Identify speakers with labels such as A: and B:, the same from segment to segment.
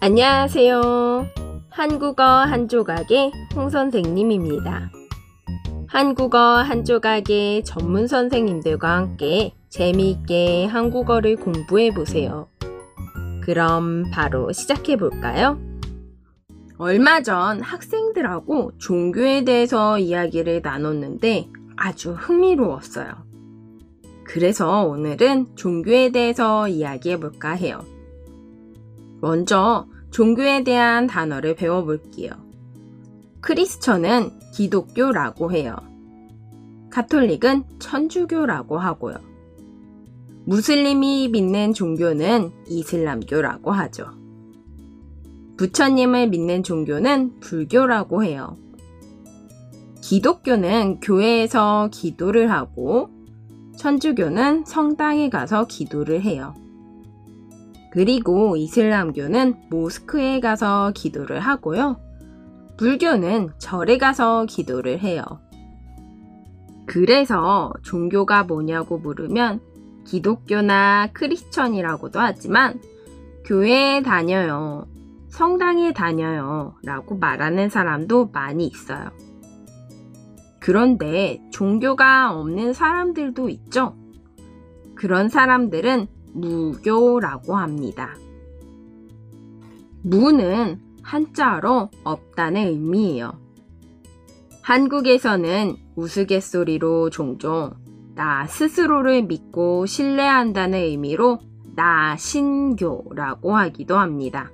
A: 안녕하세요. 한국어 한 조각의 홍 선생님입니다. 한국어 한 조각의 전문 선생님들과 함께 재미있게 한국어를 공부해 보세요. 그럼 바로 시작해 볼까요? 얼마 전 학생들하고 종교에 대해서 이야기를 나눴는데 아주 흥미로웠어요. 그래서 오늘은 종교에 대해서 이야기해 볼까 해요. 먼저 종교에 대한 단어를 배워볼게요. 크리스천은 기독교라고 해요. 카톨릭은 천주교라고 하고요. 무슬림이 믿는 종교는 이슬람교라고 하죠. 부처님을 믿는 종교는 불교라고 해요. 기독교는 교회에서 기도를 하고 천주교는 성당에 가서 기도를 해요. 그리고 이슬람교는 모스크에 가서 기도를 하고요. 불교는 절에 가서 기도를 해요. 그래서 종교가 뭐냐고 물으면 기독교나 크리스천이라고도 하지만 교회에 다녀요. 성당에 다녀요. 라고 말하는 사람도 많이 있어요. 그런데 종교가 없는 사람들도 있죠? 그런 사람들은 무교라고 합니다. 무는 한자로 없다는 의미예요. 한국에서는 우스갯소리로 종종 나 스스로를 믿고 신뢰한다는 의미로 나 신교라고 하기도 합니다.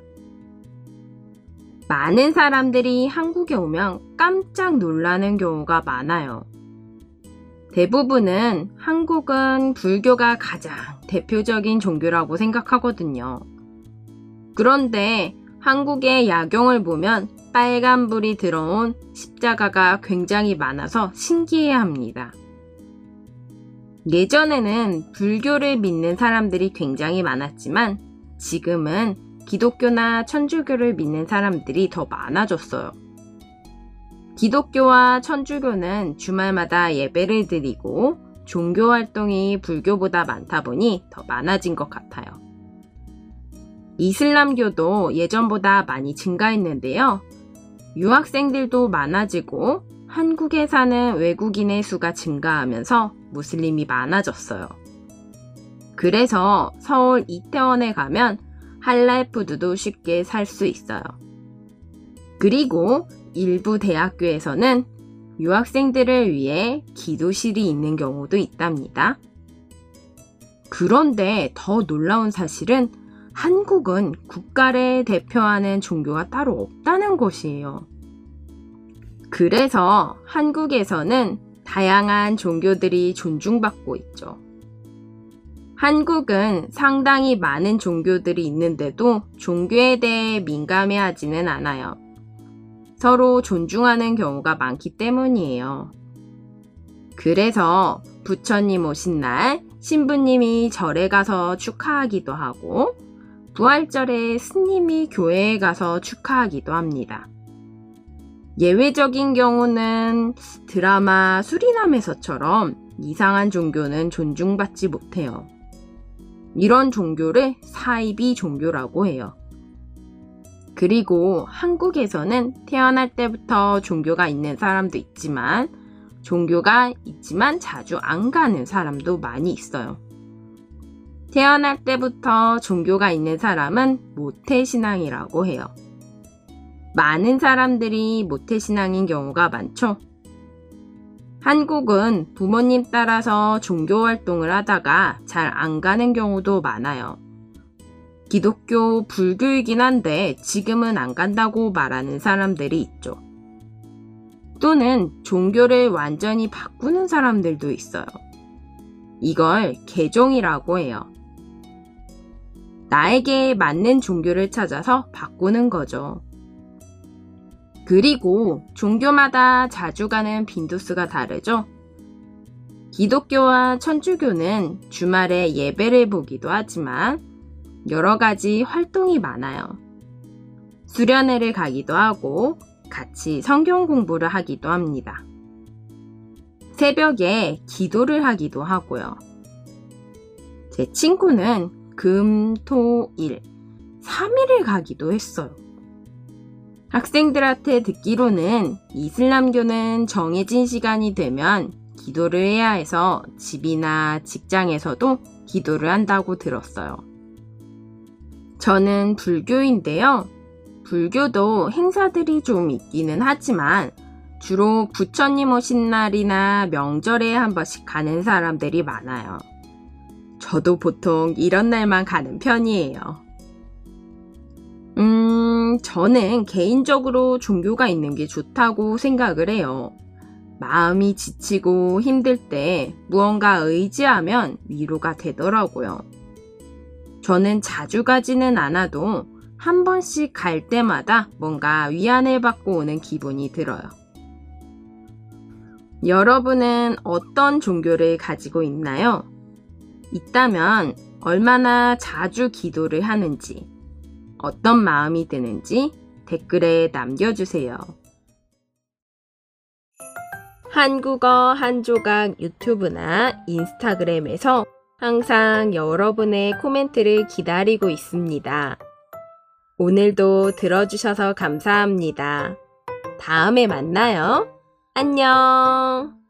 A: 많은 사람들이 한국에 오면 깜짝 놀라는 경우가 많아요. 대부분은 한국은 불교가 가장 대표적인 종교라고 생각하거든요. 그런데 한국의 야경을 보면 빨간불이 들어온 십자가가 굉장히 많아서 신기해 합니다. 예전에는 불교를 믿는 사람들이 굉장히 많았지만 지금은 기독교나 천주교를 믿는 사람들이 더 많아졌어요. 기독교와 천주교는 주말마다 예배를 드리고 종교 활동이 불교보다 많다 보니 더 많아진 것 같아요. 이슬람교도 예전보다 많이 증가했는데요. 유학생들도 많아지고 한국에 사는 외국인의 수가 증가하면서 무슬림이 많아졌어요. 그래서 서울 이태원에 가면 할랄푸드도 쉽게 살 수 있어요. 그리고 일부 대학교에서는 유학생들을 위해 기도실이 있는 경우도 있답니다. 그런데 더 놀라운 사실은 한국은 국가를 대표하는 종교가 따로 없다는 것이에요. 그래서 한국에서는 다양한 종교들이 존중받고 있죠. 한국은 상당히 많은 종교들이 있는데도 종교에 대해 민감해 하지는 않아요. 서로 존중하는 경우가 많기 때문이에요. 그래서 부처님 오신 날 신부님이 절에 가서 축하하기도 하고 부활절에 스님이 교회에 가서 축하하기도 합니다. 예외적인 경우는 드라마 수리남에서처럼 이상한 종교는 존중받지 못해요. 이런 종교를 사이비 종교라고 해요. 그리고 한국에서는 태어날 때부터 종교가 있는 사람도 있지만 종교가 있지만 자주 안 가는 사람도 많이 있어요. 태어날 때부터 종교가 있는 사람은 모태신앙이라고 해요. 많은 사람들이 모태신앙인 경우가 많죠. 한국은 부모님 따라서 종교 활동을 하다가 잘 안 가는 경우도 많아요. 기독교, 불교이긴 한데 지금은 안 간다고 말하는 사람들이 있죠. 또는 종교를 완전히 바꾸는 사람들도 있어요. 이걸 개종이라고 해요. 나에게 맞는 종교를 찾아서 바꾸는 거죠. 그리고 종교마다 자주 가는 빈도수가 다르죠. 기독교와 천주교는 주말에 예배를 보기도 하지만 여러 가지 활동이 많아요. 수련회를 가기도 하고 같이 성경 공부를 하기도 합니다. 새벽에 기도를 하기도 하고요. 제 친구는 금, 토, 일 3일을 가기도 했어요. 학생들한테 듣기로는 이슬람교는 정해진 시간이 되면 기도를 해야 해서 집이나 직장에서도 기도를 한다고 들었어요. 저는 불교인데요. 불교도 행사들이 좀 있기는 하지만 주로 부처님 오신 날이나 명절에 한 번씩 가는 사람들이 많아요. 저도 보통 이런 날만 가는 편이에요. 음, 저는 개인적으로 종교가 있는 게 좋다고 생각을 해요. 마음이 지치고 힘들 때 무언가 의지하면 위로가 되더라고요. 저는 자주 가지는 않아도 한 번씩 갈 때마다 뭔가 위안을 받고 오는 기분이 들어요. 여러분은 어떤 종교를 가지고 있나요? 있다면 얼마나 자주 기도를 하는지, 어떤 마음이 드는지 댓글에 남겨주세요. 한국어 한 조각 유튜브나 인스타그램에서 항상 여러분의 코멘트를 기다리고 있습니다. 오늘도 들어주셔서 감사합니다. 다음에 만나요. 안녕!